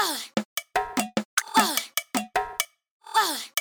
Oh. uh, uh.